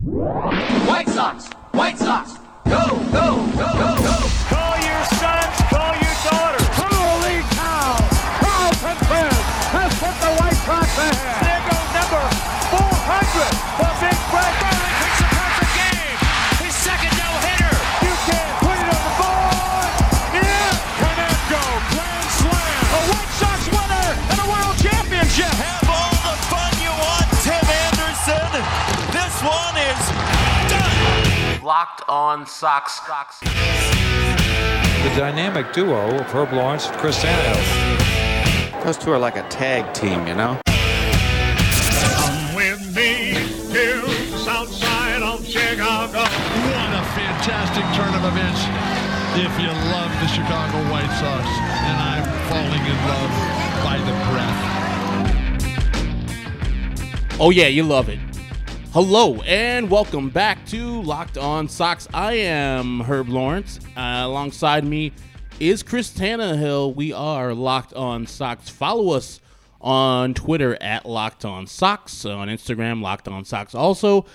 White Sox! White Sox! Go, go, go, on Sox. the dynamic duo of Herb Lawrence and Chris Tannehill. Those two are like a tag team, you know? Come with me to the south side of Chicago. What a fantastic turn of events if you love the Chicago White Sox. And I'm falling in love by the breath. Oh, yeah, you love it. Hello, and welcome back to Locked On Sox. I am Herb Lawrence. Uh, alongside me is Chris Tannehill. We are Locked On Sox. Follow us on Twitter at Locked On Sox, on Instagram, Locked On Sox also.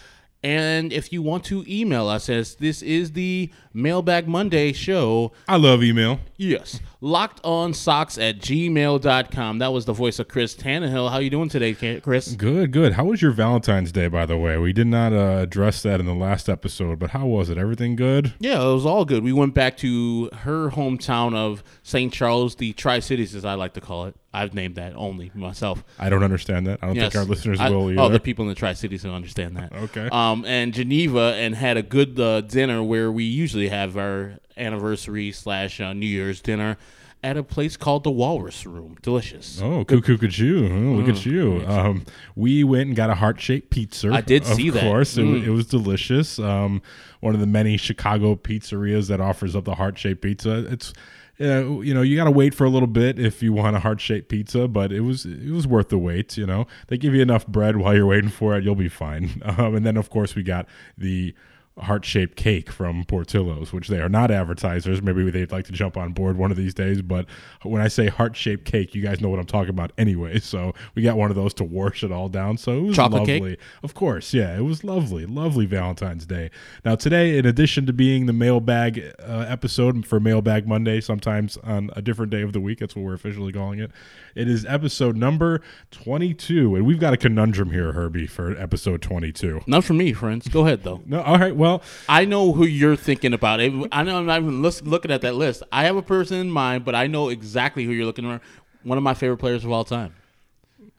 And if you want to email us, as this is the Mailbag Monday show, I love email. yes, lockedonsocks at gmail.com. That was the voice of Chris Tannehill. How are you doing today, Chris? Good, good. How was your Valentine's Day, by the way? We did not uh, address that in the last episode, but how was it? Everything good? Yeah, it was all good. We went back to her hometown of St. Charles, the Tri Cities, as I like to call it. I've named that only myself. I don't understand that. I don't Yes. think our listeners I- will either. Oh, the people in the Tri Cities don't understand that. Okay. Um, and Geneva, and had a good uh, dinner where we usually have our anniversary slash uh, New Year's dinner at a place called the Walrus Room. Delicious. Oh, cuckoo, cuckoo! Oh, look at you. Um, we went and got a heart shaped pizza. Mm. I did see that. Of course. It, Mm. it was delicious. Um, one of the many Chicago pizzerias that offers up the heart shaped pizza. It's you know you got to wait for a little bit if you want a heart shaped pizza, but it was it was worth the wait. You know they give you enough bread while you're waiting for it, you'll be fine. Um, and then of course we got the heart shaped cake from Portillo's, which they are not advertisers. Maybe they'd like to jump on board one of these days. But when I say heart shaped cake, you guys know what I'm talking about anyway. So we got one of those to wash it all down. So it was Chocolate cake? lovely. Of course, yeah, it was lovely, lovely Valentine's Day. Now today, in addition to being the mailbag uh, episode for Mailbag Monday, sometimes on a different day of the week, that's what we're officially calling it. It is episode number 22, and we've got a conundrum here, Herbie, for episode 22. Not for me, friends. Go ahead, though. No, all right, well, I know who you're thinking about. I know I'm not even looking at that list. I have a person in mind, but I know exactly who you're looking for. One of my favorite players of all time.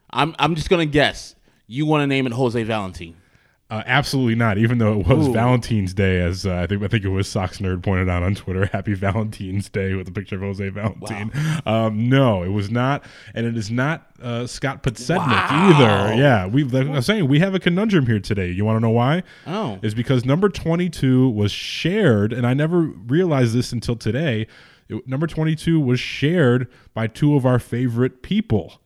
I'm I'm just gonna guess. You want to name it Jose Valentin? Uh, absolutely not. Even though it was Ooh. Valentine's Day, as uh, I think I think it was Sox Nerd pointed out on Twitter. Happy Valentine's Day with a picture of Jose Valentin. Um, no, it was not, and it is not uh, Scott Podsednik either. Yeah, we. like I'm saying we have a conundrum here today. You want to know why? Oh. is because number 22 was shared, and I never realized this until today. It- number 22 was shared by two of our favorite people.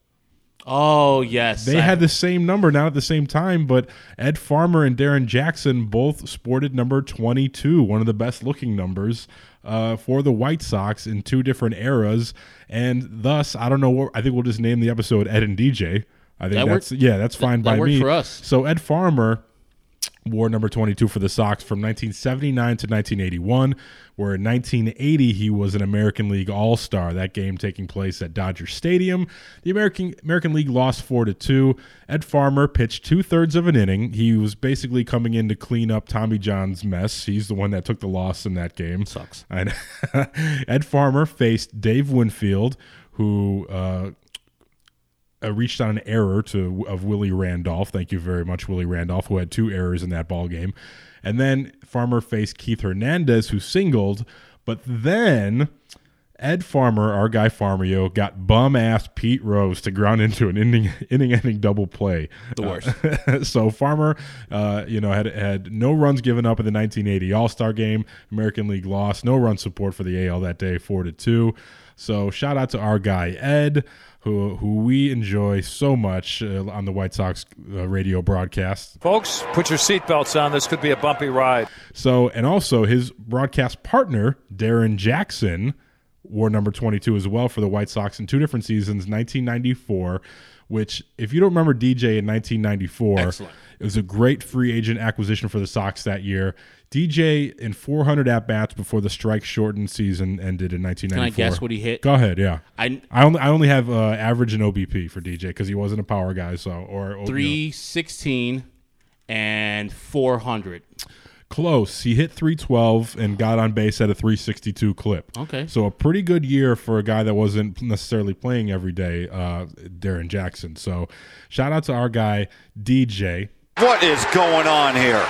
Oh yes, They I- had the same number, not at the same time, but Ed Farmer and Darrin Jackson both sported number 22, one of the best looking numbers uh, for the White Sox in two different eras. And thus, I don't know what, I think we'll just name the episode Ed and DJ. I think That that's, worked- yeah, that's fine that by worked me. for us. So Ed Farmer wore number 22 for the Sox from 1979 to 1981, where in 1980 he was an American League All-Star. That game taking place at Dodger Stadium. The American American League lost four to two. Ed Farmer pitched two thirds of an inning. He was basically coming in to clean up Tommy John's mess. He's the one that took the loss in that game. Sucks. And Ed Farmer faced Dave Winfield, who. Uh, uh, reached on an error to of Willie Randolph. Thank you very much, Willie Randolph, who had two errors in that ball game. And then Farmer faced Keith Hernandez, who singled. But then Ed Farmer, our guy Farmerio, got bum ass Pete Rose to ground into an inning inning ending double play. The worst. Uh, so Farmer, uh, you know, had had no runs given up in the 1980 All Star game. American League lost. No run support for the AL that day, four to two. So shout out to our guy Ed, who who we enjoy so much uh, on the White Sox uh, radio broadcast. Folks, put your seatbelts on. This could be a bumpy ride. So, and also his broadcast partner, Darrin Jackson, wore number 22 as well for the White Sox in two different seasons, 1994, which, if you don't remember DJ in 1994, Excellent. it was a great free agent acquisition for the Sox that year. DJ in 400 at bats before the strike shortened season ended in 1994. Can I guess what he hit? Go ahead, yeah. I I only I only have uh, average and OBP for DJ because he wasn't a power guy. So or or, you know, three sixteen and four hundred. close. He hit 312 and got on base at a 362 clip. Okay. So a pretty good year for a guy that wasn't necessarily playing every day, uh, Darrin Jackson. So shout out to our guy DJ. What is going on here?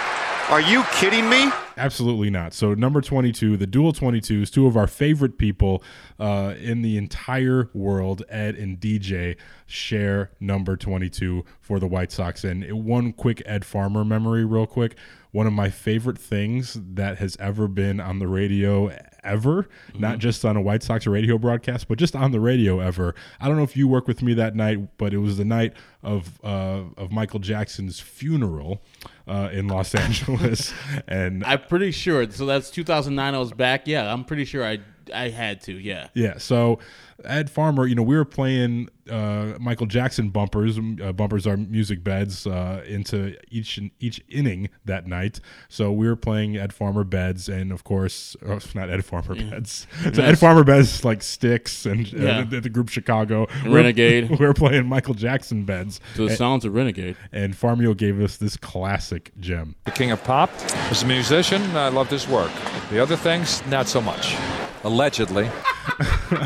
Are you kidding me? Absolutely not. So number 22, the dual 22s, two of our favorite people uh, in the entire world, Ed and DJ, share number 22 for the White Sox. And one quick Ed Farmer memory, real quick. One of my favorite things that has ever been on the radio ever, not just on a White Sox radio broadcast, but just on the radio ever. I don't know if you worked with me that night, but it was the night of uh, of Michael Jackson's funeral uh, in Los Angeles, and I'm pretty sure. So that's 2009. I was back. Yeah, I'm pretty sure I I had to. Yeah. Yeah. So Ed Farmer, you know, we were playing uh, Michael Jackson bumpers. Uh, bumpers are music beds uh, into each each inning that night. So we were playing Ed Farmer beds, and of course, oh, not Ed Farmer beds. So Ed Farmer beds like Styx and Yeah. uh, the, the group Chicago We were- Renegade. We were playing Michael Jackson beds, To the sounds of Renegade. and Farmio gave us this classic gem. The king of pop. As a musician, I loved his work. The other things, not so much. Allegedly.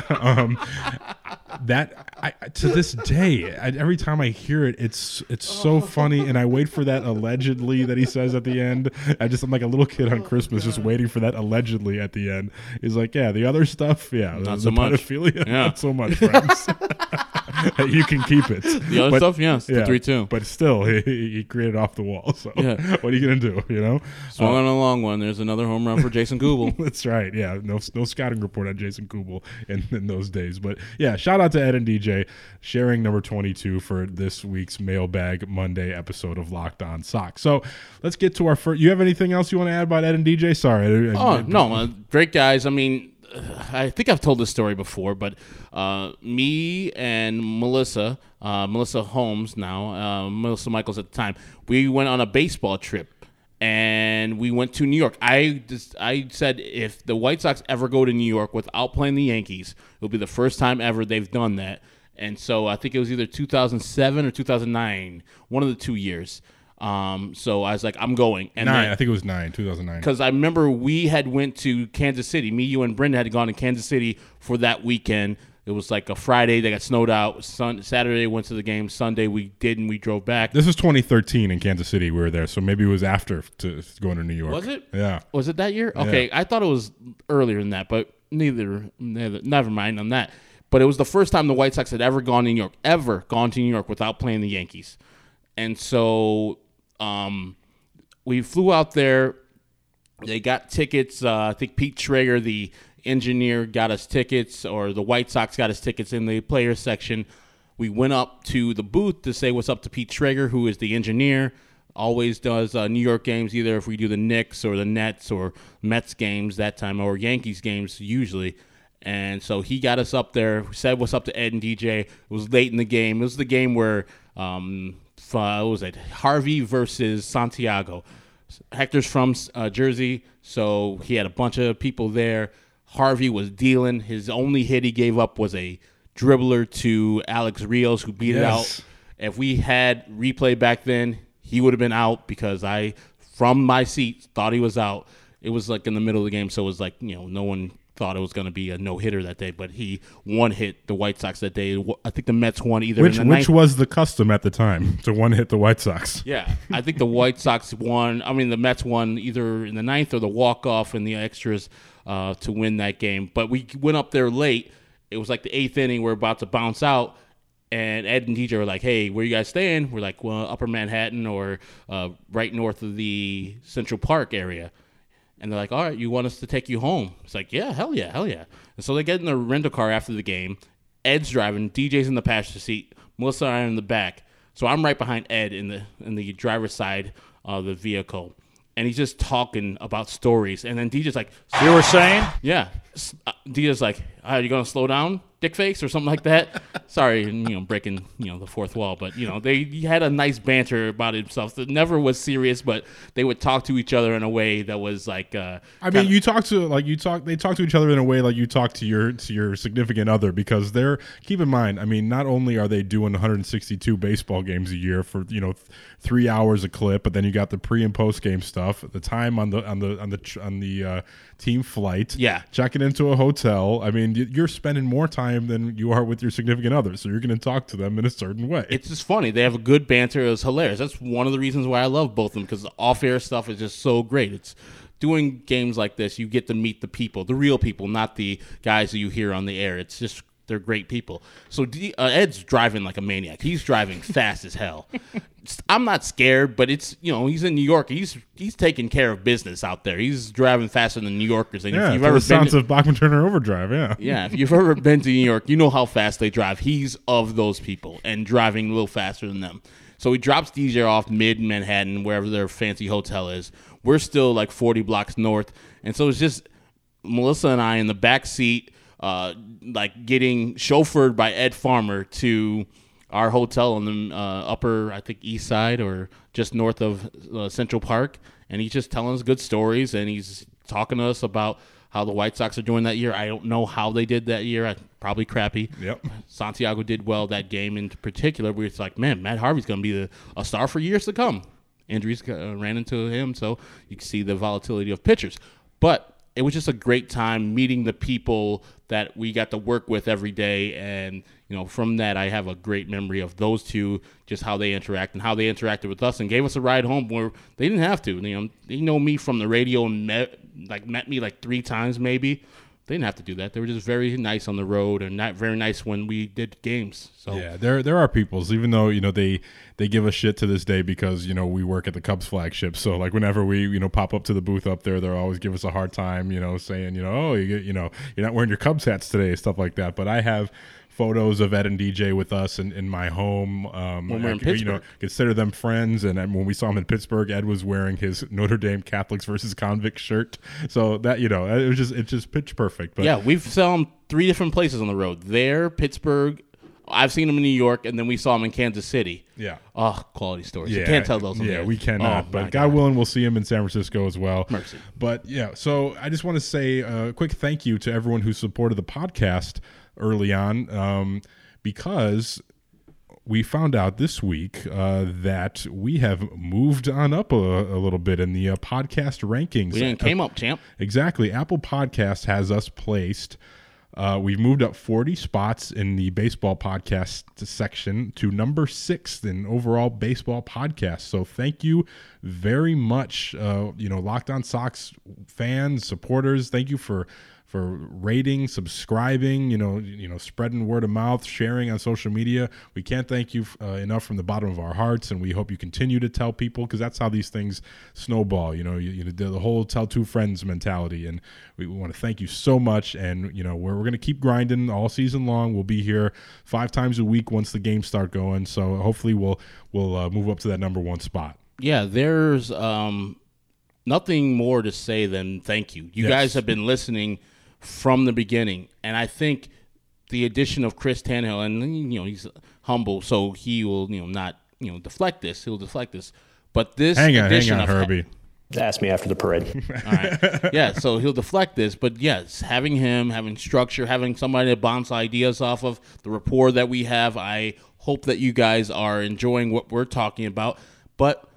Um, that I, to this day I, every time i hear it it's it's so funny and i wait for that allegedly that he says at the end i just i'm like a little kid on oh, christmas just waiting for that allegedly at the end he's like yeah the other stuff yeah Not the so much. pedophilia Yeah. not so much friends you can keep it The other stuff, yes, the 3-2. but still he, he created off the wall so Yeah. what are you gonna do you know Swung on a long one. There's another home run for Jason Google. that's right. Yeah, no no scouting report on Jason Kubel in, in those days. But yeah, shout out to Ed and DJ sharing number 22 for this week's Mailbag Monday episode of Locked On Sox. So let's get to our first. You have anything else you want to add about Ed and DJ? Sorry. I- I- Oh no, uh, great guys. I mean, uh, I think I've told this story before, but uh, me and Melissa, uh, Melissa Holmes now, uh, Melissa Michaels at the time, we went on a baseball trip. And we went to New York. I just I said if the White Sox ever go to New York without playing the Yankees, it'll be the first time ever they've done that. And so I think it was either 2007 or 2009, one of the two years. Um, so I was like, I'm going. And Nine. then- I think it was nine, 2009. because I remember we had went to Kansas City. Me, you, and Brenda had gone to Kansas City for that weekend. It was like a Friday. They got snowed out. Sun, Saturday went to the game. Sunday we didn't. We drove back. This was 2013 in Kansas City. We were there, so maybe it was after to going to New York. Was it? Yeah. Was it that year? Okay, I thought it was earlier than that, but neither, neither. Never mind on that. But it was the first time the White Sox had ever gone to New York, ever gone to New York without playing the Yankees, and so um, we flew out there. They got tickets. Uh, I think Pete Schrager, the engineer, got us tickets, or the White Sox got us tickets in the players section. We went up to the booth to say what's up to Pete Schrager, who is the engineer. Always does uh, New York games, either if we do the Knicks or the Nets or Mets games that time, or Yankees games usually. And so he got us up there, said what's up to Ed and DJ. It was late in the game. It was the game where, um, uh, what was it? Harvey versus Santiago. Hector's from uh, Jersey, so he had a bunch of people there. Harvey was dealing. His only hit he gave up was a dribbler to Alex Rios, who beat Yes. it out. If we had replay back then, he would have been out because I, from my seat, thought he was out. It was like in the middle of the game, so it was like you know no one thought it was going to be a no hitter that day, but he one hit the White Sox that day. I think the Mets won either Which in the which ninth was the custom at the time to one hit the White Sox. yeah, I think the White Sox won. I mean, the Mets won either in the ninth or the walk off in the extras uh, to win that game. But we went up there late. It was like the eighth inning. We're about to bounce out, and Ed and DJ were like, "Hey, where you guys staying?" We're like, "Well, Upper Manhattan or uh, right north of the Central Park area." And they're like, all right, you want us to take you home? It's like, yeah, hell yeah, hell yeah. And so they get in the rental car after the game. Ed's driving, DJ's in the passenger seat, Melissa and I are in the back. So I'm right behind Ed in the in the driver's side of the vehicle. And he's just talking about stories. And then DJ's like, You were saying? yeah. Uh, DJ's like, are you going to slow down? Dick face or something like that. Sorry, you know, breaking you know the fourth wall, but you know they had a nice banter about themselves. It never was serious, but they would talk to each other in a way that was like. Uh, I mean, you talk to like you talk. They talk to each other in a way like you talk to your to your significant other because they're. Keep in mind, I mean, not only are they doing 162 baseball games a year for you know th- three hours a clip, but then you got the pre and post game stuff, the time on the on the on the tr- on the uh, team flight, Yeah. checking into a hotel. I mean, you're spending more time than you are with your significant other, so you're going to talk to them in a certain way. it's just funny. They have a good banter. It was hilarious. That's one of the reasons why I love both of them because the off-air stuff is just so great. It's doing games like this. You get to meet the people, the real people, not the guys that you hear on the air. It's just they're great people. So D, uh, Ed's driving like a maniac. He's driving fast as hell. I'm not scared, but it's you know he's in New York. He's he's taking care of business out there. He's driving faster than New Yorkers. And yeah, if you've ever sounds of Bachman Turner Overdrive. Yeah, yeah, if you've ever been to New York, you know how fast they drive. He's of those people and driving a little faster than them. So he drops DJ off mid Manhattan, wherever their fancy hotel is. We're still like 40 blocks north. And so it's just Melissa and I in the back seat, uh, like getting chauffeured by Ed Farmer to our hotel on the uh, upper, I think, east side or just north of uh, Central Park. And he's just telling us good stories and he's talking to us about how the White Sox are doing that year. I don't know how they did that year. I, probably crappy. Yep. Santiago did well that game in particular. Where it's like, man, Matt Harvey's going to be the, a star for years to come. Injuries uh, ran into him, so you can see the volatility of pitchers. But it was just a great time meeting the people that we got to work with every day, and you know, from that I have a great memory of those two, just how they interact and how they interacted with us, and gave us a ride home where they didn't have to. You know, they know me from the radio and met like met me like three times maybe. They didn't have to do that. They were just very nice on the road and not very nice when we did games. So Yeah, there there are peoples, even though you know they they give us shit to this day because you know we work at the Cubs flagship. So like whenever we you know pop up to the booth up there, they'll always give us a hard time, you know, saying you know oh you get you know you're not wearing your Cubs hats today, stuff like that. But I have photos of Ed and DJ with us in, in my home. Um, When we're in I- You know, consider them friends. And then when we saw him in Pittsburgh, Ed was wearing his Notre Dame Catholics versus Convicts shirt. So that you know it was just it's just pitch perfect. But yeah, we've saw him three different places on the road. There, Pittsburgh. I've seen him in New York, and then we saw him in Kansas City. Yeah. Oh, quality stories. you can't tell those. Yeah, there. we cannot. Oh, but my God, willing, we'll see him in San Francisco as well. Mercy. But yeah, so I just want to say a quick thank you to everyone who supported the podcast early on, um, because we found out this week uh, that we have moved on up a, a little bit in the uh, podcast rankings. We didn't came up, champ. Exactly. Apple Podcast has us placed. Uh, we've moved up 40 spots in the baseball podcast section to number six in overall baseball podcast. So thank you very much, uh, you know, Locked On Sox fans, supporters. Thank you for for rating, subscribing, you know, you know, spreading word of mouth, sharing on social media. We can't thank you uh, enough from the bottom of our hearts, and we hope you continue to tell people because that's how these things snowball. You know, you, you know, the whole tell two friends mentality, and we, want to thank you so much. And you know, we're, we're going to keep grinding all season long. We'll be here five times a week once the games start going. So hopefully, we'll we'll uh, move up to that number one spot. Yeah, there's um, nothing more to say than thank you. You Yes. guys have been listening from the beginning, and I think the addition of Chris Tannehill, and you know he's humble, so he will you know not you know deflect this. He'll deflect this, but this Hang on, hang addition on, of Herbie. Ask me after the parade. All right. Yeah, so he'll deflect this, but yes, having him, having structure, having somebody to bounce ideas off of, the rapport that we have, I hope that you guys are enjoying what we're talking about. But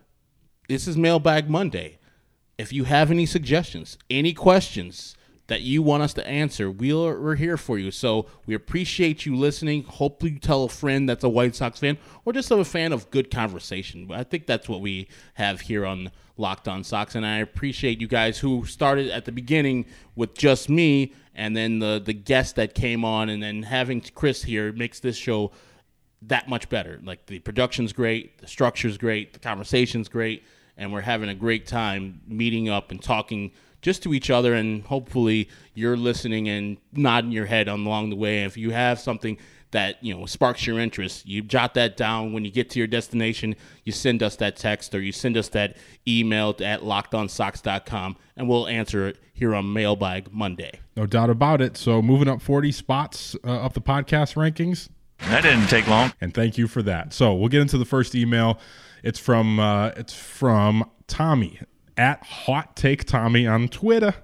this is Mailbag Monday. If you have any suggestions, any questions that you want us to answer, we're, here for you. So we appreciate you listening. Hopefully, you tell a friend that's a White Sox fan or just a fan of good conversation. I think that's what we have here on Locked On Sox, and I appreciate you guys who started at the beginning with just me, and then the the guest that came on, and then having Chris here makes this show that much better. Like the production's great, the structure's great, the conversation's great, and we're having a great time meeting up and talking just to each other. And hopefully, you're listening and nodding your head along the way. And if you have something that you know sparks your interest. You jot that down when you get to your destination. You send us that text or you send us that email at lockedonsocks.com, and we'll answer it here on Mailbag Monday. No doubt about it. So moving up 40 spots uh, up the podcast rankings. That didn't take long. And thank you for that. So we'll get into the first email. It's from uh, it's from Tommy at Hot Take Tommy on Twitter.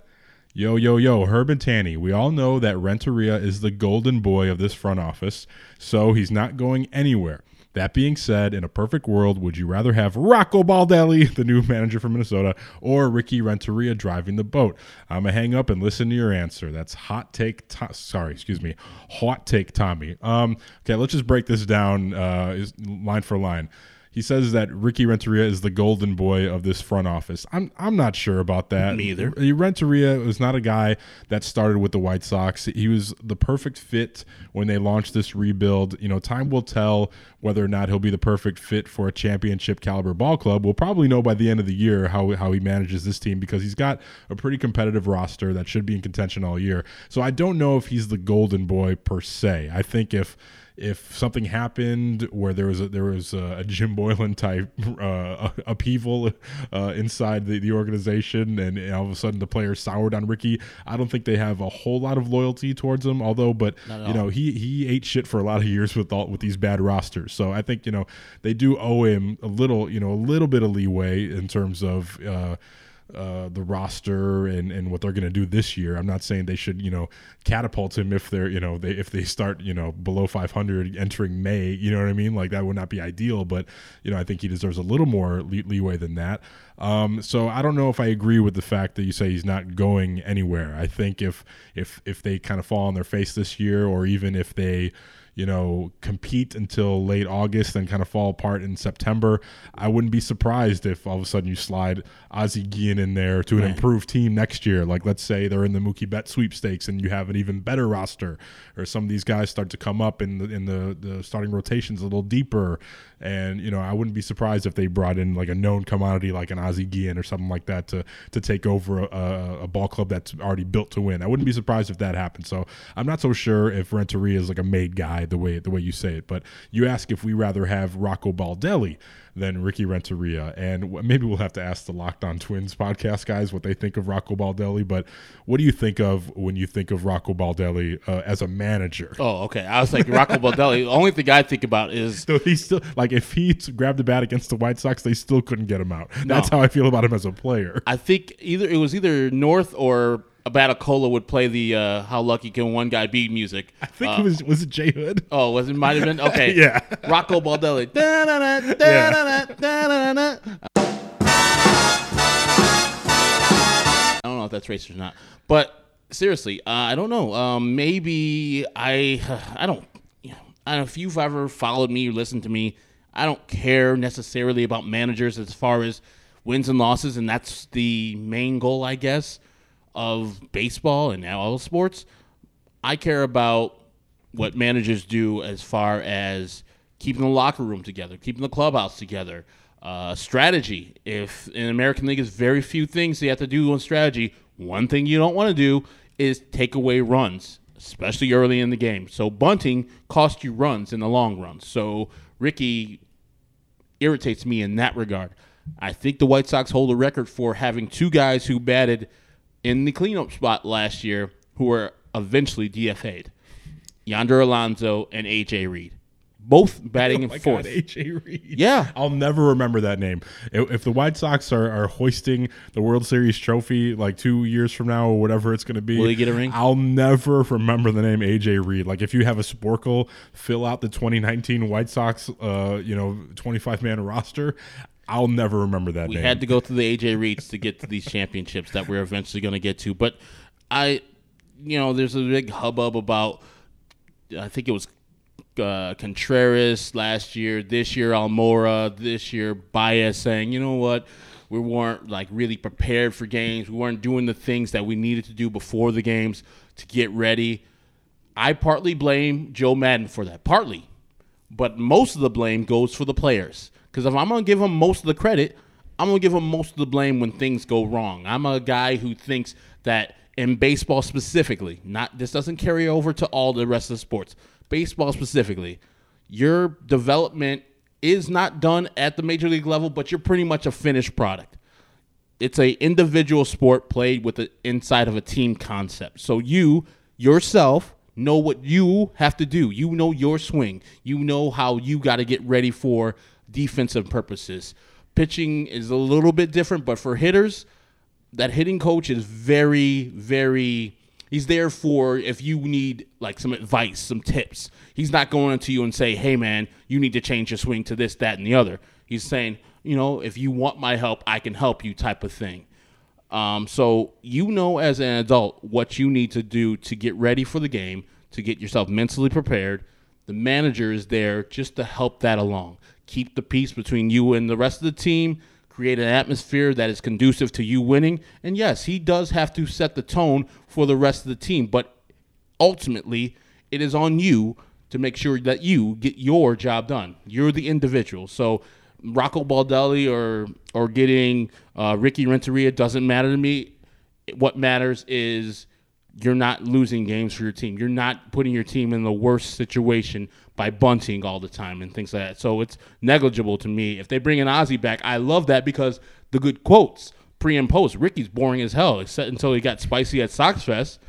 Yo, yo, yo, Herb and Tanny. We all know that Renteria is the golden boy of this front office, so he's not going anywhere. That being said, in a perfect world, would you rather have Rocco Baldelli, the new manager from Minnesota, or Ricky Renteria driving the boat? I'm gonna hang up and listen to your answer. That's hot take. To- sorry, excuse me, hot take, Tommy. Um, okay, let's just break this down uh, line for line. He says that Ricky Renteria is the golden boy of this front office. I'm I'm not sure about that. Me either. Renteria was not a guy that started with the White Sox. He was the perfect fit when they launched this rebuild. You know, time will tell whether or not he'll be the perfect fit for a championship caliber ball club. We'll probably know by the end of the year how how he manages this team because he's got a pretty competitive roster that should be in contention all year. So I don't know if he's the golden boy per se. I think if if something happened where there was a, there was a, a Jim Boylan type uh, upheaval uh, inside the, the organization, and, and all of a sudden the players soured on Ricky, I don't think they have a whole lot of loyalty towards him. Although, but you know, he he ate shit for a lot of years with all with these bad rosters. So I think you know they do owe him a little you know a little bit of leeway in terms of. Uh, uh, the roster and, and what they're going to do this year. I'm not saying they should, you know, catapult him if they're, you know, they if they start, you know, below 500 entering May. You know what I mean? Like that would not be ideal, but you know, I think he deserves a little more lee- leeway than that. Um, so I don't know if I agree with the fact that you say he's not going anywhere. I think if if if they kind of fall on their face this year, or even if they you know, compete until late August and kind of fall apart in September. I wouldn't be surprised if all of a sudden you slide Ozzie Guillen in there to an Right. improved team next year. Like, let's say they're in the Mookie Betts sweepstakes and you have an even better roster, or some of these guys start to come up in the in the, the starting rotations a little deeper. And you know, I wouldn't be surprised if they brought in like a known commodity like an Ozzie Guillen or something like that to to take over a, a, a ball club that's already built to win. I wouldn't be surprised if that happened. So I'm not so sure if Renteria is like a made guy the way the way you say it. But you ask if we rather have Rocco Baldelli than Ricky Renteria, and maybe we'll have to ask the Locked On Twins podcast guys what they think of Rocco Baldelli. But what do you think of when you think of Rocco Baldelli uh, as a manager? Oh, okay. I was like Rocco Baldelli. The only thing I think about is So he's still like if he grabbed the bat against the White Sox, they still couldn't get him out. That's how I feel about him as a player. I think either it was either North or Abatacola would play the uh, "How Lucky Can One Guy Be" music. I think it was was it Jay Hood? Oh, was it might have been okay. Yeah. Rocco Baldelli. I don't know if that's racist or not, but seriously, uh, I don't know. Um, maybe I, I don't. You know, I don't know if you've ever followed me or listened to me. I don't care necessarily about managers as far as wins and losses, and that's the main goal, I guess, of baseball and now all sports. I care about what managers do as far as keeping the locker room together, keeping the clubhouse together, uh, strategy. If in American League is very few things you have to do on strategy. One thing you don't want to do is take away runs, especially early in the game. So bunting costs you runs in the long run. So Ricky irritates me in that regard. I think the White Sox hold a record for having two guys who batted in the cleanup spot last year who were eventually DFA'd. Yonder Alonso and AJ Reed. Both batting Oh in fourth. God, AJ Reed. Yeah. I'll never remember that name. If, if the White Sox are, are hoisting the World Series trophy like two years from now or whatever it's going to be, Will he get a ring? I'll never remember the name AJ Reed. Like if you have a Sporcle, fill out the 2019 White Sox, uh, you know, 25 man roster. I'll never remember that We name. had to go through the AJ Reeds to get to these championships that we're eventually going to get to. But I, you know, there's a big hubbub about. I think it was uh, Contreras last year. This year Almora. This year Baez saying, you know what, we weren't like really prepared for games. We weren't doing the things that we needed to do before the games to get ready. I partly blame Joe Maddon for that. Partly but most of the blame goes for the players. Because if I'm gonna give them most of the credit, I'm gonna give them most of the blame when things go wrong. I'm a guy who thinks that in baseball specifically, not this doesn't carry over to all the rest of the sports, baseball specifically, your development is not done at the major league level, but you're pretty much a finished product. It's a individual sport played with the inside of a team concept. So you yourself know what you have to do. You know your swing. You know how you got to get ready for defensive purposes. Pitching is a little bit different, but for hitters, that hitting coach is very, very. He's there for if you need like some advice, some tips. He's not going to you and say, "Hey, man, you need to change your swing to this, that, and the other." He's saying, you know, if you want my help, I can help you, type of thing. Um, so you know, as an adult, what you need to do to get ready for the game, to get yourself mentally prepared. The manager is there just to help that along. Keep the peace between you and the rest of the team create an atmosphere that is conducive to you winning. And yes, he does have to set the tone for the rest of the team, but ultimately, it is on you to make sure that you get your job done. You're the individual. So Rocco Baldelli or or getting uh, Ricky Renteria doesn't matter to me. What matters is you're not losing games for your team. You're not putting your team in the worst situation by bunting all the time and things like that. So it's negligible to me. If they bring an Ozzie back, I love that because the good quotes pre and post. Ricky's boring as hell, except until he got spicy at Sox Fest.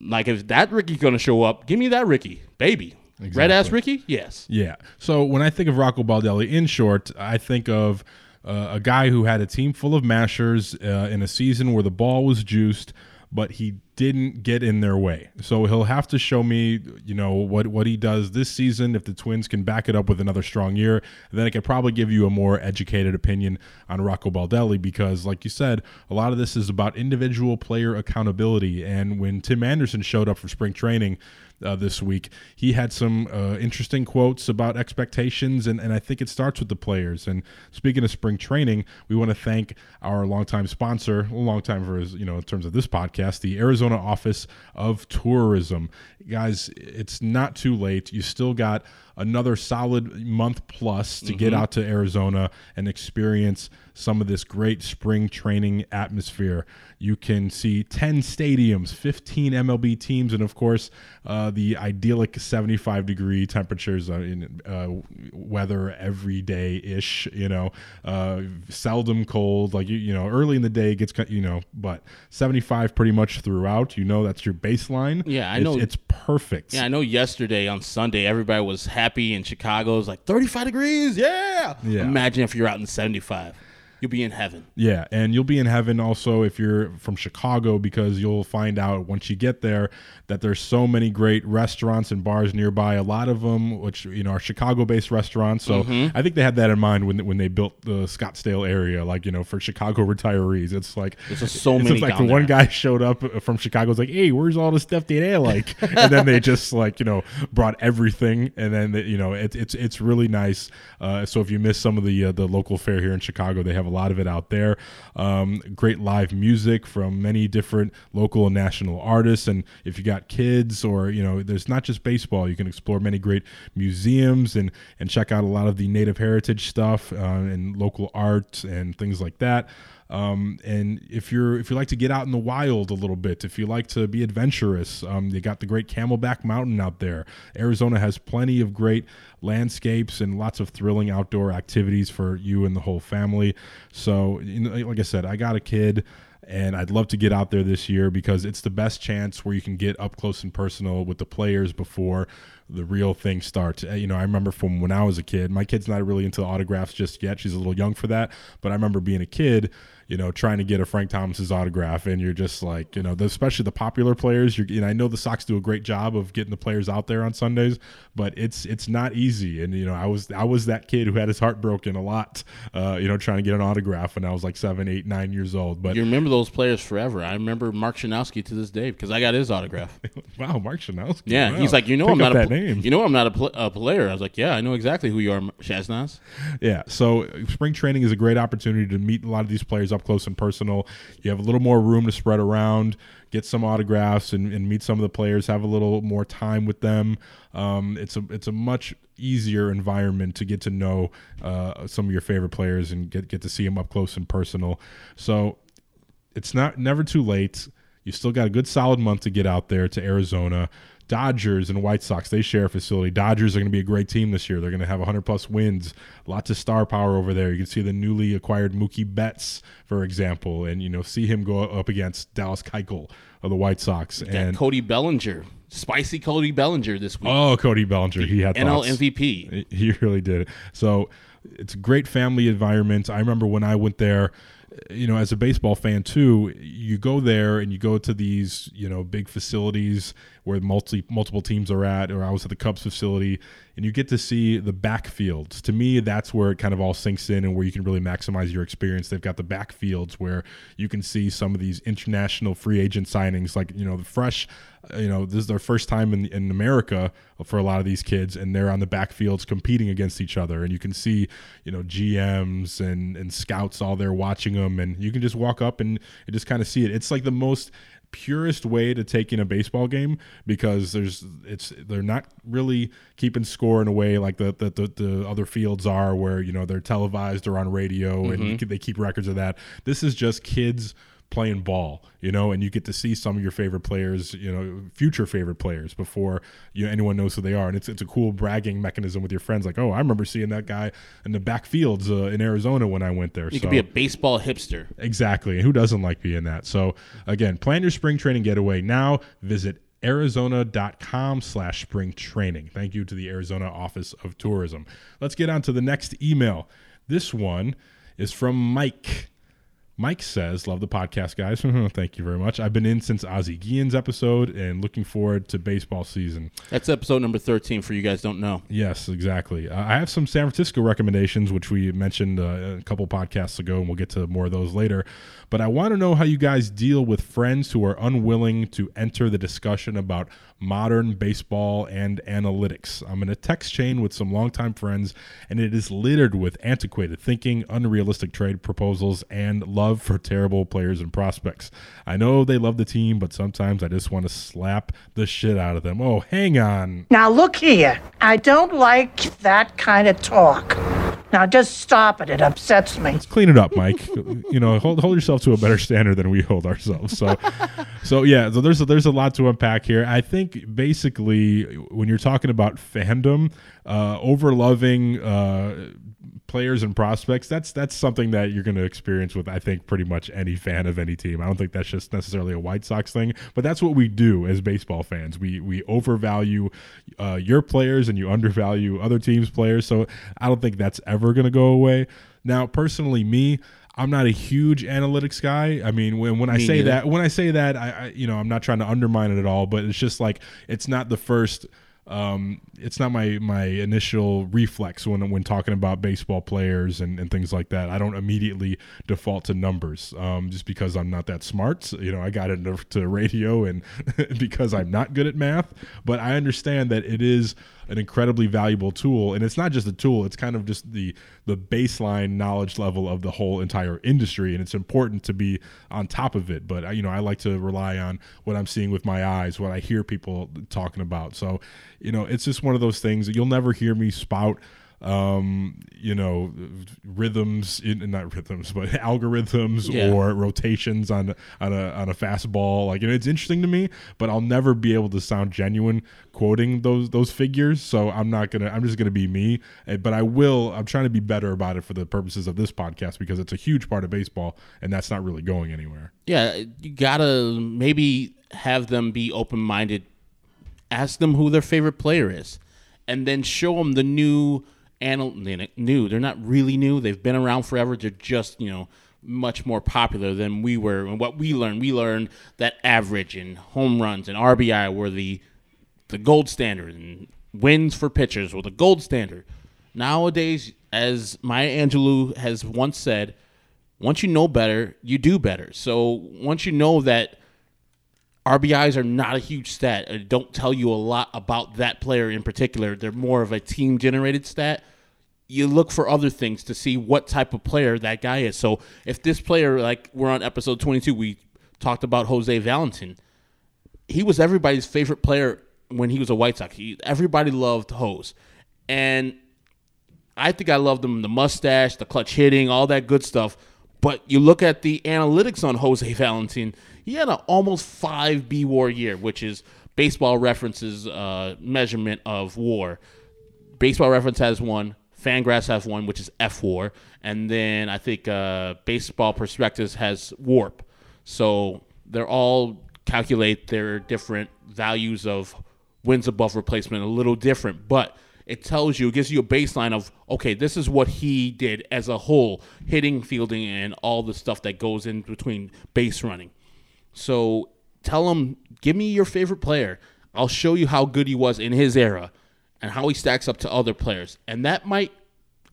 Like if that Ricky's gonna show up, give me that Ricky, baby. Exactly. Red ass Ricky, yes. Yeah. So when I think of Rocco Baldelli, in short, I think of uh, a guy who had a team full of mashers uh, in a season where the ball was juiced but he didn't get in their way. So he'll have to show me, you know, what what he does this season. If the Twins can back it up with another strong year, then I could probably give you a more educated opinion on Rocco Baldelli because, like you said, a lot of this is about individual player accountability. And when Tim Anderson showed up for spring training, uh, this week. He had some uh, interesting quotes about expectations, and, and I think it starts with the players. And speaking of spring training, we want to thank our longtime sponsor, a long time for you know, in terms of this podcast, the Arizona Office of Tourism. Guys, it's not too late. You still got another solid month plus to mm-hmm. get out to Arizona and experience some of this great spring training atmosphere. You can see 10 stadiums, 15 MLB teams, and of course, uh, the idyllic 75 degree temperatures uh, in uh, weather every day ish, you know, uh, seldom cold. Like, you, you know, early in the day it gets, you know, but 75 pretty much throughout. You know, that's your baseline. Yeah, I it's, know. It's perfect. Yeah, I know yesterday on Sunday, everybody was happy in Chicago. Was like 35 degrees. Yeah. yeah. Imagine if you're out in 75 you'll be in heaven. Yeah, and you'll be in heaven also if you're from Chicago because you'll find out once you get there that there's so many great restaurants and bars nearby. A lot of them, which you know, are Chicago-based restaurants. So mm-hmm. I think they had that in mind when when they built the Scottsdale area, like you know, for Chicago retirees. It's like there's so many. It's like the one guy showed up from Chicago. Was like, hey, where's all the stuff they had? Like, and then they just like you know brought everything, and then they, you know it, it's it's really nice. Uh, so if you miss some of the uh, the local fare here in Chicago, they have a lot of it out there. Um, great live music from many different local and national artists, and if you got got kids or you know there's not just baseball you can explore many great museums and and check out a lot of the native heritage stuff uh, and local art and things like that um, and if you're if you like to get out in the wild a little bit, if you like to be adventurous, um, got the great Camelback Mountain out there. Arizona has plenty of great landscapes and lots of thrilling outdoor activities for you and the whole family. So, you know, like I said, I got a kid and I'd love to get out there this year because it's the best chance where you can get up close and personal with the players before the real thing starts. Uh, you know, I remember from when I was a kid. My kid's not really into autographs just yet; she's a little young for that. But I remember being a kid you know, trying to get a Frank Thomas's autograph, and you're just like, you know, the, especially the popular players. You're, and I know the Sox do a great job of getting the players out there on Sundays, but it's it's not easy. And you know, I was I was that kid who had his heart broken a lot, uh, you know, trying to get an autograph when I was like seven, eight, nine years old. But you remember those players forever. I remember Mark Schanowski to this day because I got his autograph. wow, Mark Schanowski. Yeah, wow. he's like, you know, Pick I'm not a pl- name. You know, I'm not a, pl- a, player. I was like, yeah, I know exactly who you are, Shaznaz. Yeah. So spring training is a great opportunity to meet a lot of these players up close and personal you have a little more room to spread around, get some autographs, and, and meet some of the players. Have a little more time with them. Um, it's a it's a much easier environment to get to know uh, some of your favorite players and get get to see them up close and personal. So it's not never too late. You still got a good solid month to get out there to Arizona Dodgers and White Sox, they share a facility. Dodgers are going to be a great team this year. They're going to have 100 plus wins, lots of star power over there. You can see the newly acquired Mookie Betts, for example, and you know see him go up against Dallas Keuchel of the White Sox Got and Cody Bellinger, spicy Cody Bellinger this week. oh Cody Bellinger, he had NL thoughts. MVP. He really did. So it's a great family environment. I remember when I went there, you know, as a baseball fan too, you go there and you go to these, you know, big facilities where multi multiple teams are at, or I was at the Cubs facility, and you get to see the backfields. To me, that's where it kind of all sinks in and where you can really maximize your experience. They've got the backfields where you can see some of these international free agent signings, like you know, the fresh you know, this is their first time in in America for a lot of these kids, and they're on the backfields competing against each other, and you can see, you know, GMs and and scouts all there watching them, and you can just walk up and, and just kind of see it. It's like the most purest way to take in a baseball game because there's it's they're not really keeping score in a way like the the, the, the other fields are where you know they're televised or on radio and you mm-hmm. can, they keep records of that. This is just kids playing ball, you know, and you get to see some of your favorite players, you know, future favorite players before you know, anyone knows who they are, and it's it's a cool bragging mechanism with your friends. Like, oh, I remember seeing that guy in the backfields uh, in Arizona when I went there. You so. could be a baseball hipster. Exactly. Who doesn't like being that? So again, plan your spring training getaway now. Visit arizona.com slash spring training. Thank you to the Arizona Office of Tourism. Let's get on to the next email. This one is from Mike. Mike says, Love the podcast, guys. Thank you very much. I've been in since Ozzie Guillen's episode and looking forward to baseball season. That's episode number 13 for you guys don't know. Yes, exactly. Uh, I have some San Francisco recommendations, which we mentioned uh, a couple podcasts ago, and we'll get to more of those later. But I want to know how you guys deal with friends who are unwilling to enter the discussion about modern baseball and analytics. I'm in a text chain with some longtime friends, and it is littered with antiquated thinking, unrealistic trade proposals, and love for terrible players and prospects. I know they love the team, but sometimes I just want to slap the shit out of them. Oh, hang on. Now, look here. I don't like that kind of talk. Now, just stop it. It upsets me. clean it up, Mike. you know, hold hold yourself to a better standard than we hold ourselves. So, so yeah. So there's a, there's a lot to unpack here. I think basically when you're talking about fandom, uh, over loving uh, players and prospects, that's that's something that you're going to experience with I think pretty much any fan of any team. I don't think that's just necessarily a White Sox thing, but that's what we do as baseball fans. We we overvalue uh, your players and you undervalue other teams' players. So I don't think that's ever going to go away. Now, personally, me. I'm not a huge analytics guy. I mean, when, when I say neither. that, when I say that, I, I you know I'm not trying to undermine it at all, but it's just like it's not the first um, it's not my my initial reflex when when talking about baseball players and, and things like that. I don't immediately default to numbers um, just because I'm not that smart. You know, I got into to radio and because I'm not good at math, but I understand that it is an incredibly valuable tool. And it's not just a tool it's kind of just the the baseline knowledge level of the whole entire industry. And it's important to be on top of it. But uh, you know I like to rely on what I'm seeing with my eyes what I hear people talking about. So you know it's just one of those things that you'll never hear me spout um you know rhythms in not rhythms but algorithms Yeah. or rotations on on a on a fastball like and it's interesting to me but I'll never be able to sound genuine quoting those those figures so I'm not gonna I'm just gonna be me Eh, but I will I'm trying to be better about it for the purposes of this podcast because it's a huge part of baseball and that's not really going anywhere Yeah, you gotta maybe have them be open minded. Ask them who their favorite player is, and then show them the new anal. New, they're not really new. They've been around forever. They're just you know much more popular than we were. And what we learned, we learned that average and home runs and RBI were the the gold standard, and wins for pitchers were the gold standard. Nowadays, as Maya Angelou has once said, once you know better, you do better. So once you know that RBIs are not a huge stat, don't tell you a lot about that player in particular. They're more of a team generated stat. You look for other things to see what type of player that guy is. So if this player, like we're on episode 22, we talked about Jose Valentin. He was everybody's favorite player when he was a White Sox. He, everybody loved Hose. And I think I loved him the mustache, the clutch hitting, all that good stuff. But you look at the analytics on Jose Valentin, he had an almost five B war year, which is baseball references uh, measurement of war. Baseball reference has one. Fangraphs has one, which is F war, and then I think uh, Baseball Perspectives has warp. So they're all calculate their different values of wins above replacement a little different, but it tells you, it gives you a baseline of, okay, this is what he did as a whole, hitting, fielding, and all the stuff that goes in between base running. So tell him, give me your favorite player. I'll show you how good he was in his era and how he stacks up to other players. And that might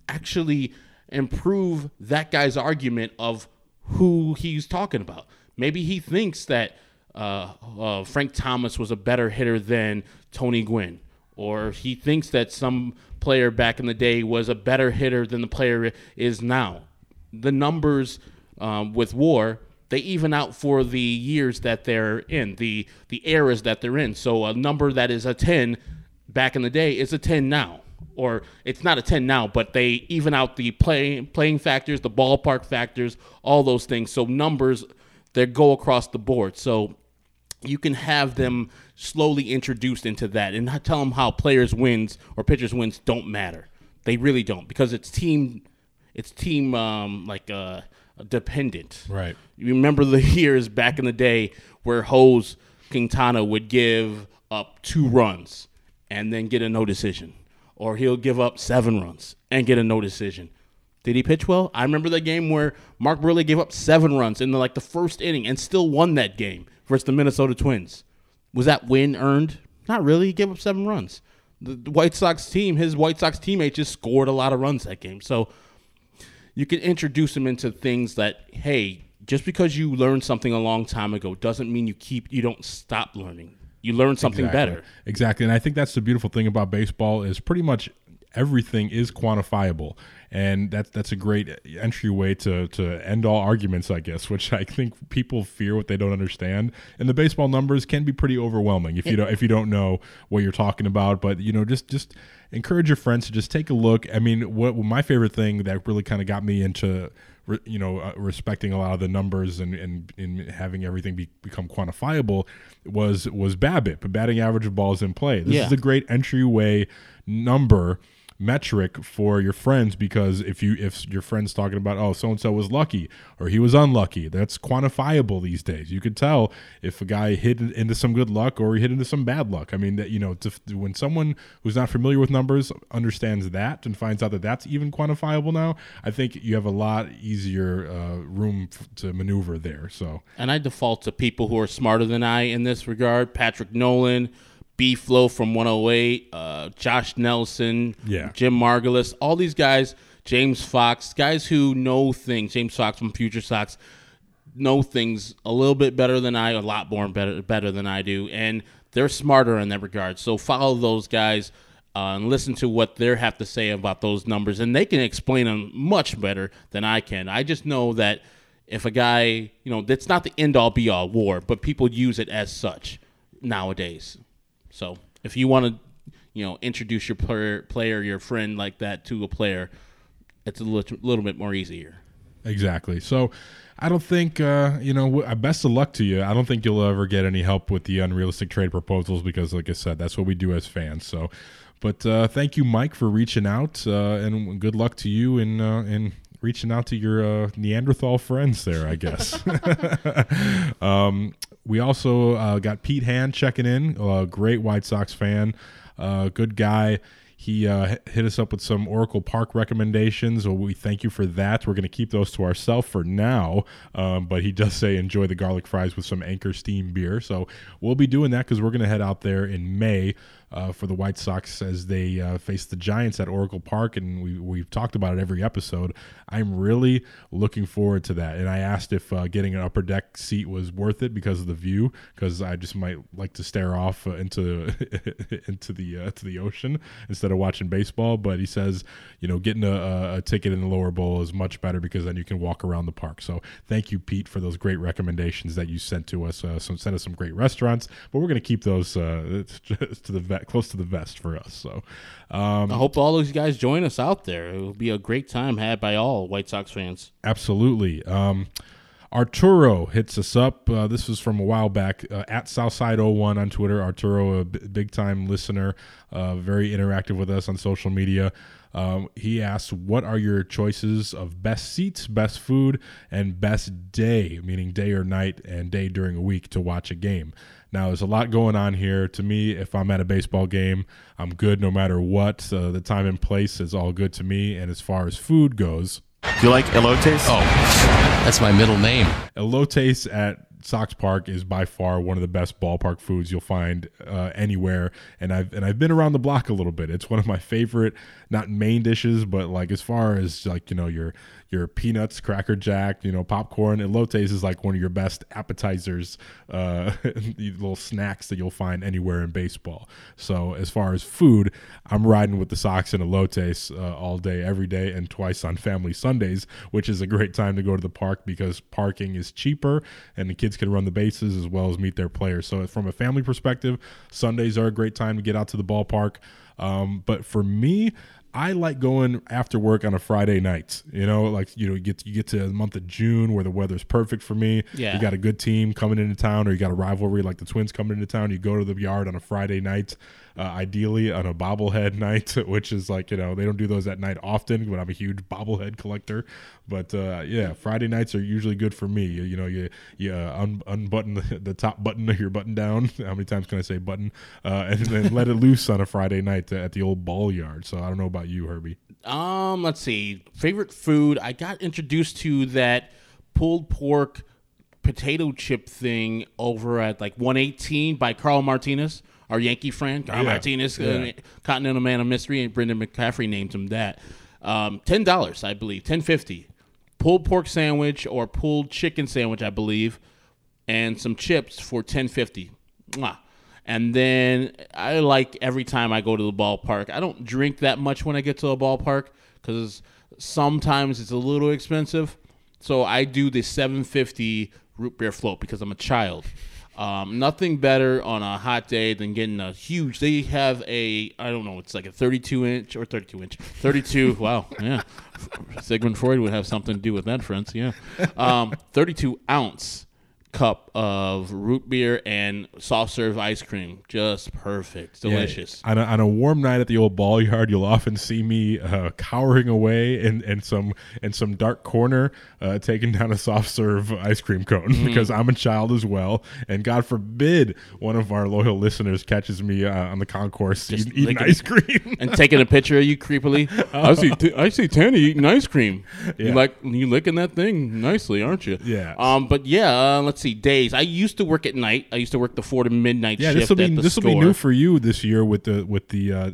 actually improve that guy's argument of who he's talking about. Maybe he thinks that uh, uh, Frank Thomas was a better hitter than Tony Gwynn, or he thinks that some player back in the day was a better hitter than the player is now. The numbers um, with WAR they even out for the years that they're in, the the eras that they're in. So a number that is a 10 back in the day is a 10 now. Or it's not a 10 now, but they even out the play, playing factors, the ballpark factors, all those things. So numbers that go across the board. So you can have them slowly introduced into that and tell them how players wins or pitchers wins don't matter. They really don't because it's team, it's team um, like uh, dependent. Right. You remember the years back in the day where Jose Quintana would give up two runs and then get a no decision, or he'll give up seven runs and get a no decision. Did he pitch well? I remember the game where Mark Buehrle gave up seven runs in the, like the first inning and still won that game versus the Minnesota Twins. Was that win earned? Not really. He gave up seven runs. The, the White Sox team, his White Sox teammates, just scored a lot of runs that game. So you can introduce them into things that hey, just because you learned something a long time ago doesn't mean you keep you don't stop learning. You learn something exactly. better. Exactly. And I think that's the beautiful thing about baseball is pretty much everything is quantifiable and that's that's a great entryway to to end all arguments i guess which i think people fear what they don't understand and the baseball numbers can be pretty overwhelming if you don't if you don't know what you're talking about but you know just just encourage your friends to just take a look i mean what my favorite thing that really kind of got me into you know uh, respecting a lot of the numbers and and, and having everything be, become quantifiable was was BABIP, batting average of balls in play. This Yeah. is a great entryway number metric for your friends because if you if your friends talking about oh so and so was lucky or he was unlucky that's quantifiable these days. You could tell if a guy hit into some good luck or he hit into some bad luck. I mean that you know to, when someone who's not familiar with numbers understands that and finds out that that's even quantifiable now i think you have a lot easier uh, room f- to maneuver there. So And I default to people who are smarter than I in this regard. Patrick Nolan, B Flow from 108, uh, Josh Nelson, Yeah. Jim Margalus, all these guys, James Fox, guys who know things. James Fox from Future Sox know things a little bit better than I, a lot more better better than I do, and they're smarter in that regard. So follow those guys. Uh, and listen to what they have to say about those numbers, and they can explain them much better than I can. I just know that if a guy, you know, that's not the end all be all war, but people use it as such nowadays. So if you want to, you know, introduce your player, player, your friend like that to a player, it's a little, little bit more easier. Exactly. So I don't think, uh, you know, uh, best of luck to you. I don't think you'll ever get any help with the unrealistic trade proposals because, like I said, that's what we do as fans. So, but uh, thank you, Mike, for reaching out, uh, and good luck to you in uh, in reaching out to your uh, Neanderthal friends there. I guess. um, we also uh, got Pete Hand checking in, a great White Sox fan, uh, good guy. He uh, hit us up with some Oracle Park recommendations. Well, we thank you for that. We're going to keep those to ourselves for now. Um, but he does say enjoy the garlic fries with some Anchor Steam beer. So we'll be doing that because we're going to head out there in May uh, for the White Sox as they uh, face the Giants at Oracle Park. And we, we've talked about it every episode. I'm really looking forward to that. And I asked if uh, getting an upper deck seat was worth it because of the view, because I just might like to stare off uh, into into the uh, to the ocean instead of watching baseball. But he says, you know, getting a, a, ticket in the lower bowl is much better because then you can walk around the park. So thank you, Pete, for those great recommendations that you sent to us. Uh, so send us some great restaurants, but we're going to keep those to the vet, close to the vest for us. So um, I hope all those guys join us out there. It will be a great time had by all White Sox fans. Absolutely. Um, Arturo hits us up. Uh, this was from a while back uh, at Southside01 on Twitter. Arturo, a b- big time listener, uh, very interactive with us on social media. Um, he asks, What are your choices of best seats, best food, and best day, meaning day or night and day during a week to watch a game? Now, there's a lot going on here. To me, if I'm at a baseball game, I'm good no matter what. Uh, the time and place is all good to me. And as far as food goes, Do you like elotes? Oh, that's my middle name. Elotes at Sox Park is by far one of the best ballpark foods you'll find uh, anywhere, and I've and I've been around the block a little bit. It's one of my favorite, not main dishes, but like as far as like you know your your peanuts, cracker jack, you know popcorn. Elotes is like one of your best appetizers, uh, little snacks that you'll find anywhere in baseball. So as far as food, I'm riding with the Sox and elotes uh, all day, every day, and twice on family Sundays, which is a great time to go to the park because parking is cheaper and the kids can run the bases as well as meet their players. So from a family perspective, Sundays are a great time to get out to the ballpark. Um, but for me, I like going after work on a Friday night. You know, like you know, you get you get to the month of June where the weather's perfect for me. Yeah. You got a good team coming into town, or you got a rivalry like the Twins coming into town. You go to the yard on a Friday night, uh, ideally on a bobblehead night, which is like you know they don't do those at night often. But I'm a huge bobblehead collector. But uh, yeah, Friday nights are usually good for me. You, you know, you you uh, un- unbutton the, the top button of your button down. How many times can I say button? Uh, and then let it loose on a Friday night at the old ball yard. So I don't know about you, Herbie. Um, let's see. Favorite food. I got introduced to that pulled pork potato chip thing over at like 118 by Carl Martinez, our Yankee friend. Carl Yeah. Martinez, uh, Yeah. Continental Man of Mystery, and Brendan McCaffrey named him that. Um, ten dollars, I believe, ten fifty. Pulled pork sandwich or pulled chicken sandwich, I believe, and some chips for ten fifty. And then I like every time I go to the ballpark. I don't drink that much when I get to a ballpark because sometimes it's a little expensive. So I do the 750 root beer float because I'm a child. Um, nothing better on a hot day than getting a huge. They have a I don't know. It's like a 32 inch or 32 inch, 32. wow, yeah. Sigmund Freud would have something to do with that, friends. Yeah, um, 32 ounce cup of root beer and soft serve ice cream. Just perfect, delicious. Yeah, on, a, on a warm night at the old ball yard, you'll often see me uh, cowering away in, in some in some dark corner, uh, taking down a soft serve ice cream cone Mm. because I'm a child as well. And God forbid one of our loyal listeners catches me uh, on the concourse eating, eating ice cream. and taking a picture of you creepily. I see, t- I see Tanny eating ice cream. Yeah. You like you licking that thing nicely, aren't you? Yeah. Um. But yeah. Uh, let's see. Days. I used to work at night. I used to work the four to midnight yeah, shift this will be this will be new for you this year with the with the uh,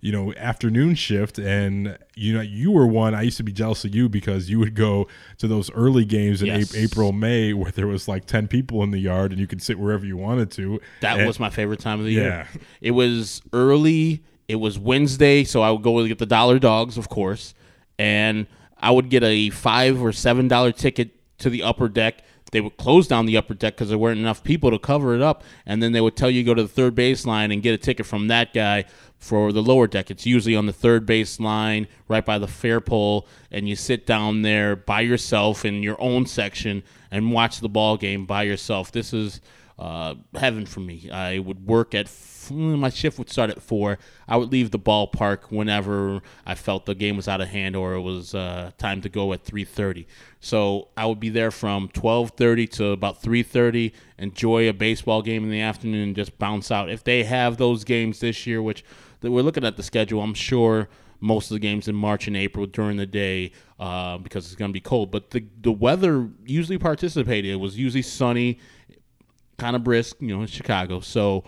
you know afternoon shift, and you know you were one. I used to be jealous of you because you would go to those early games in Yes. Ap- April, May, where there was like ten people in the yard, and you could sit wherever you wanted to. That And- was my favorite time of the Yeah. year. It was early. It was Wednesday, so I would go and get the dollar dogs, of course, and I would get a five or seven dollar ticket to the upper deck. They would close down the upper deck because there weren't enough people to cover it up, and then they would tell you to go to the third baseline and get a ticket from that guy for the lower deck. It's usually on the third baseline, right by the fair pole, and you sit down there by yourself in your own section and watch the ball game by yourself. This is uh, heaven for me. I would work at f- my shift would start at four. I would leave the ballpark whenever I felt the game was out of hand or it was uh, time to go at three thirty. So I would be there from twelve thirty to about three thirty. Enjoy a baseball game in the afternoon and just bounce out. If they have those games this year, which we're looking at the schedule, I'm sure most of the games in March and April during the day uh, because it's going to be cold. But the the weather usually participated. It was usually sunny kind of brisk, you know, in Chicago. So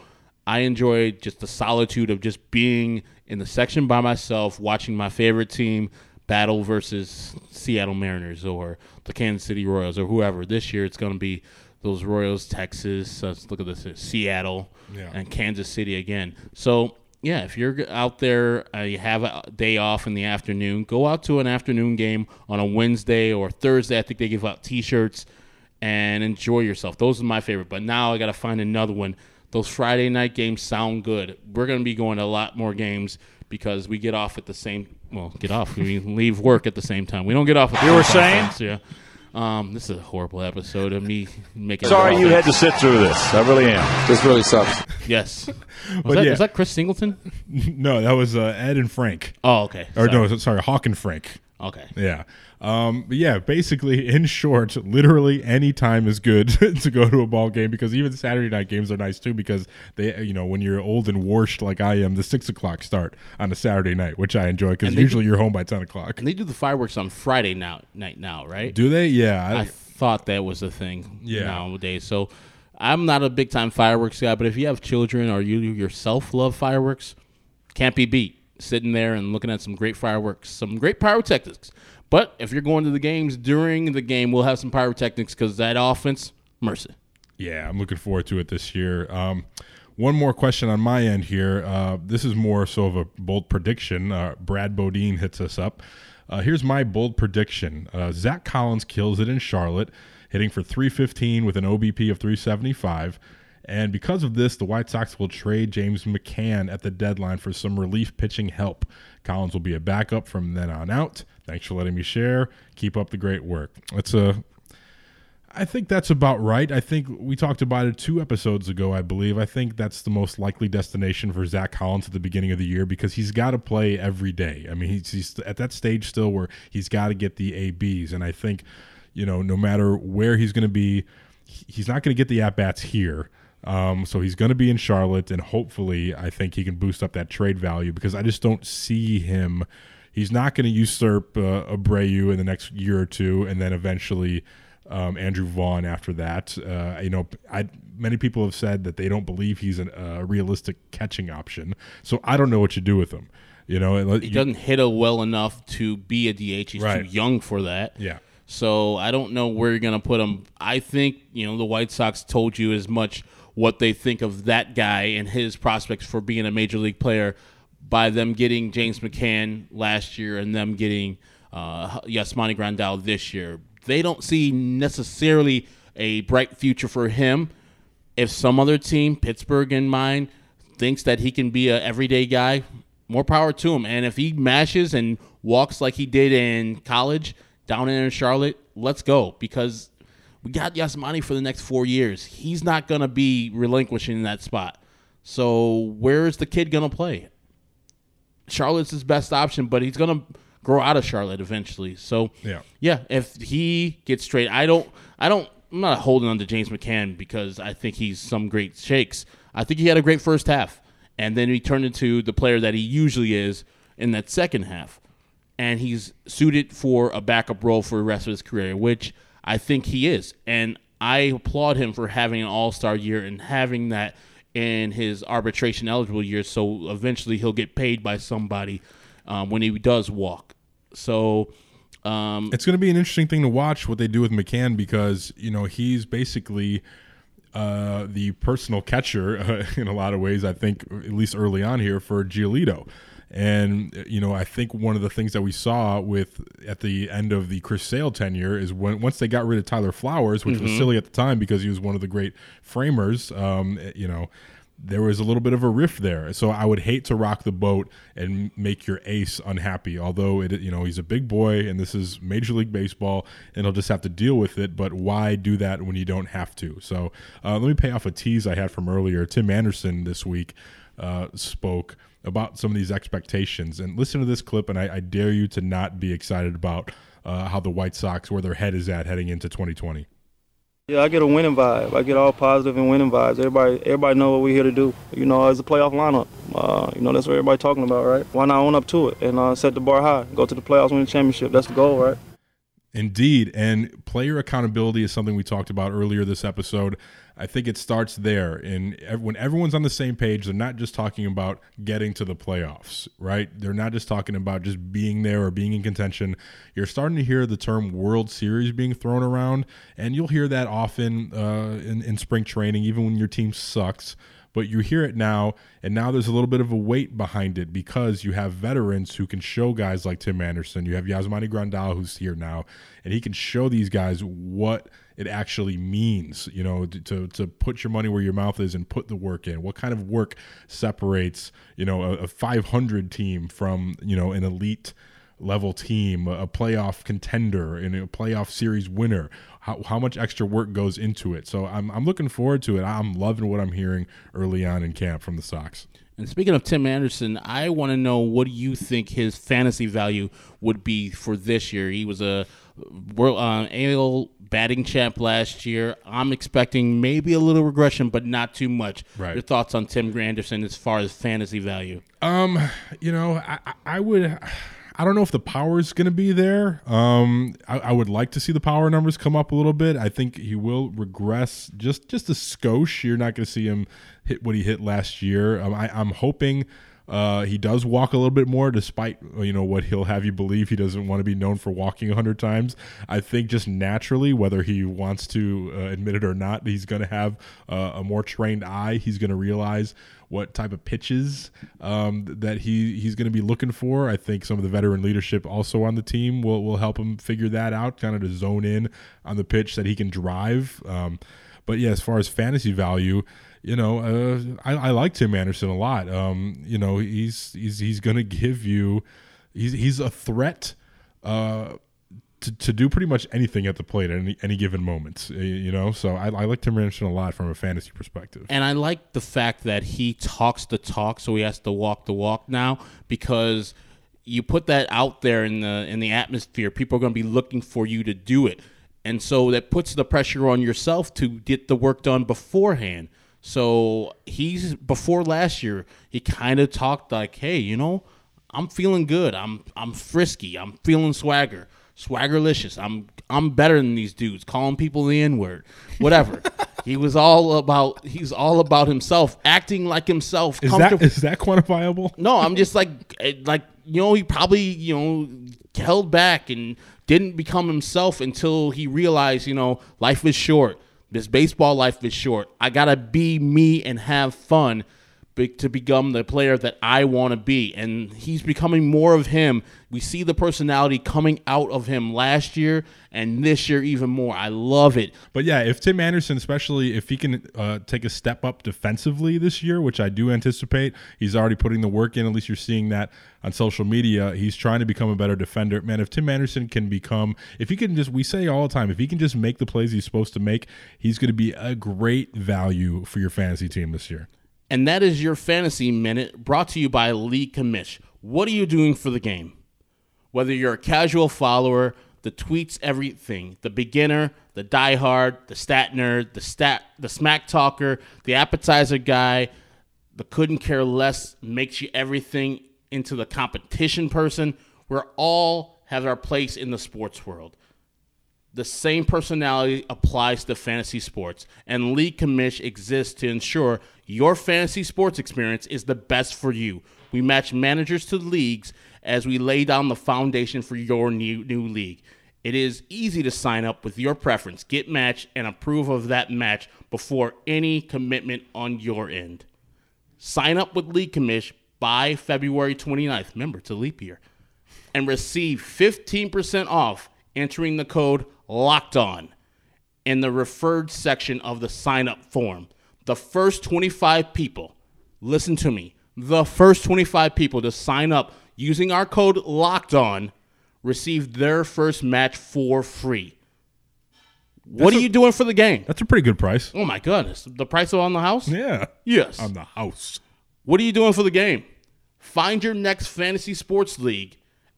I enjoyed just the solitude of just being in the section by myself, watching my favorite team battle versus Seattle Mariners or the Kansas City Royals or whoever. This year it's going to be those Royals, Texas. Uh, let's look at this: Seattle Yeah. and Kansas City again. So. Yeah, if you're out there, uh, you have a day off in the afternoon, go out to an afternoon game on a Wednesday or Thursday. I think they give out T-shirts and enjoy yourself. Those are my favorite. But now I got to find another one. Those Friday night games sound good. We're going to be going to a lot more games because we get off at the same. Well, get off. We leave work at the same time. We don't get off. At the You were same time, saying? folks, yeah. Um, this is a horrible episode of me making. Sorry you had to sit through this. I really am. This really sucks. Yes. Was, But that, yeah. was that Chris Singleton? no, that was uh, Ed and Frank. Oh, okay. Or Sorry. no, sorry, Hawk and Frank. Okay. Yeah. Um, but yeah, basically, in short, literally any time is good to go to a ball game because even Saturday night games are nice too because they, you know, when you're old and washed like I am, the six o'clock start on a Saturday night, which I enjoy because usually do- you're home by 10 o'clock. And they do the fireworks on Friday now night now, right? Do they? Yeah. I thought that was a thing Yeah. nowadays. So I'm not a big time fireworks guy, but if you have children or you yourself love fireworks, can't be beat. Sitting there and looking at some great fireworks, some great pyrotechnics. But if you're going to the games during the game, we'll have some pyrotechnics because that offense, mercy. Yeah, I'm looking forward to it this year. Um, one more question on my end here. Uh, this is more so of a bold prediction. Uh, Brad Bodine hits us up. Uh, here's my bold prediction uh, Zach Collins kills it in Charlotte, hitting for 315 with an OBP of 375. And because of this, the White Sox will trade James McCann at the deadline for some relief pitching help. Collins will be a backup from then on out. Thanks for letting me share. Keep up the great work. That's a I think that's about right. I think we talked about it two episodes ago, I believe. I think that's the most likely destination for Zach Collins at the beginning of the year because he's got to play every day. I mean, he's, he's at that stage still where he's got to get the ABs. And I think, you know, no matter where he's going to be, he's not going to get the at bats here. Um, so he's going to be in Charlotte, and hopefully, I think he can boost up that trade value because I just don't see him. He's not going to usurp uh, Abreu in the next year or two, and then eventually um, Andrew Vaughn after that. Uh, you know, I many people have said that they don't believe he's an- a realistic catching option. So I don't know what you do with him. You know, He doesn't hit it well enough to be a DH. He's Right. too young for that. Yeah. So I don't know where you're going to put him. I think, you know, the White Sox told you as much what they think of that guy and his prospects for being a major league player by them getting James McCann last year and them getting uh, Yasmani Grandal this year. They don't see necessarily a bright future for him. If some other team, Pittsburgh in mind, thinks that he can be a everyday guy, more power to him. And if he mashes and walks like he did in college down in Charlotte, let's go because we got Yasmani for the next four years. He's not gonna be relinquishing that spot. So where's the kid gonna play? Charlotte's his best option, but he's gonna grow out of Charlotte eventually. So Yeah. yeah. If he gets straight, I don't, I don't, I'm not holding on to James McCann because I think he's some great shakes. I think he had a great first half, and then he turned into the player that he usually is in that second half, and he's suited for a backup role for the rest of his career, which I think he is, and I applaud him for having an All Star year and having that in his arbitration eligible year. So eventually he'll get paid by somebody um, when he does walk. So um, it's going to be an interesting thing to watch what they do with McCann because you know he's basically uh, the personal catcher uh, in a lot of ways. I think at least early on here for Giolito. And you know, I think one of the things that we saw with at the end of the Chris Sale tenure is when once they got rid of Tyler Flowers, which was Mhm. silly at the time because he was one of the great framers. Um, you know, there was a little bit of a rift there. So I would hate to rock the boat and make your ace unhappy. Although it, you know, he's a big boy and this is Major League Baseball, and he'll just have to deal with it. But why do that when you don't have to? So uh, let me pay off a tease I had from earlier. Tim Anderson this week uh, spoke about some of these expectations, and listen to this clip, and I, I dare you to not be excited about uh, how the White Sox, where their head is at heading into 2020. Yeah, I get a winning vibe. I get all positive and winning vibes. Everybody, everybody know what we're here to do. You know, as a playoff lineup. Uh, you know, that's what everybody talking about, right? Why not own up to it and uh, set the bar high? Go to the playoffs, win the championship. That's the goal, right? Indeed. And player accountability is something we talked about earlier this episode. I think it starts there. And when everyone's on the same page, they're not just talking about getting to the playoffs, right? They're not just talking about just being there or being in contention. You're starting to hear the term World Series being thrown around, and you'll hear that often uh, in, in spring training, even when your team sucks but you hear it now, and now there's a little bit of a weight behind it because you have veterans who can show guys like Tim Anderson. You have Yasmani Grandal who's here now, and he can show these guys what it actually means, you know, to to put your money where your mouth is and put the work in. What kind of work separates, you know, a, a 500 team from, you know, an elite level team, a playoff contender, and a playoff series winner. How, how much extra work goes into it? So I'm I'm looking forward to it. I'm loving what I'm hearing early on in camp from the Sox. And speaking of Tim Anderson, I want to know what do you think his fantasy value would be for this year? He was a world uh, AL batting champ last year. I'm expecting maybe a little regression, but not too much. Right. Your thoughts on Tim Granderson as far as fantasy value? Um, you know, I, I would. I don't know if the power is going to be there. Um, I, I, would like to see the power numbers come up a little bit. I think he will regress just just a skosh. You're not going to see him hit what he hit last year. Um, I, I'm hoping uh, he does walk a little bit more, despite you know what he'll have you believe. He doesn't want to be known for walking a hundred times. I think just naturally, whether he wants to uh, admit it or not, he's going to have uh, a more trained eye. He's going to realize what type of pitches um, that he he's going to be looking for. I think some of the veteran leadership also on the team will will help him figure that out, kind of to zone in on the pitch that he can drive. Um, but yeah, as far as fantasy value, you know, uh, I, I like Tim Anderson a lot. Um, you know, he's he's he's going to give you, he's he's a threat. Uh, to, to do pretty much anything at the plate at any, any given moment, you know. So I, I like Tim Anderson a lot from a fantasy perspective. And I like the fact that he talks the talk, so he has to walk the walk now because you put that out there in the in the atmosphere. People are going to be looking for you to do it, and so that puts the pressure on yourself to get the work done beforehand. So he's before last year, he kind of talked like, "Hey, you know, I'm feeling good. I'm I'm frisky. I'm feeling swagger, swaggerlicious. I'm I'm better than these dudes. Calling people the N word, whatever." he was all about he's all about himself, acting like himself. Is that is that quantifiable? No, I'm just like eh, like you know he probably you know held back and didn't become himself until he realized you know life is short this baseball life is short. I got to be me and have fun to become the player that I want to be. And he's becoming more of him. We see the personality coming out of him last year and this year even more. I love it. But yeah, if Tim Anderson, especially if he can uh, take a step up defensively this year, which I do anticipate, he's already putting the work in. At least you're seeing that on social media. He's trying to become a better defender. Man, if Tim Anderson can become, if he can just, we say all the time, if he can just make the plays he's supposed to make, he's going to be a great value for your fantasy team this year. And that is your fantasy minute brought to you by League Commish. What are you doing for the game? Whether you're a casual follower, the tweets everything, the beginner, the diehard, the stat nerd, the stat the smack talker, the appetizer guy, the couldn't care less makes you everything into the competition person. We're all have our place in the sports world the same personality applies to fantasy sports, and League Commish exists to ensure your fantasy sports experience is the best for you. We match managers to leagues as we lay down the foundation for your new, new league. It is easy to sign up with your preference, get matched, and approve of that match before any commitment on your end. Sign up with League Commish by February 29th. Remember, a leap year. And receive 15% off entering the code locked on in the referred section of the sign up form. The first 25 people, listen to me, the first 25 people to sign up using our code locked on receive their first match for free. What That's are a- you doing for the game? That's a pretty good price. Oh my goodness. The price on the house? Yeah. Yes. On the house. What are you doing for the game? Find your next fantasy sports league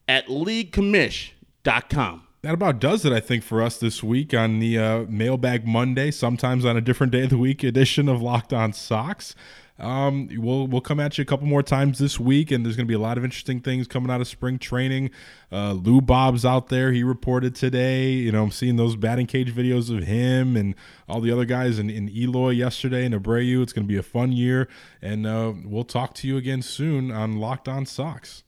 at leaguecommish.com. That about does it, I think, for us this week on the uh, Mailbag Monday, sometimes on a different day of the week edition of Locked On Sox. Um, we'll we'll come at you a couple more times this week, and there's going to be a lot of interesting things coming out of spring training. Uh, Lou Bob's out there; he reported today. You know, I'm seeing those batting cage videos of him and all the other guys in, in Eloy yesterday and Abreu. It's going to be a fun year, and uh, we'll talk to you again soon on Locked On Sox.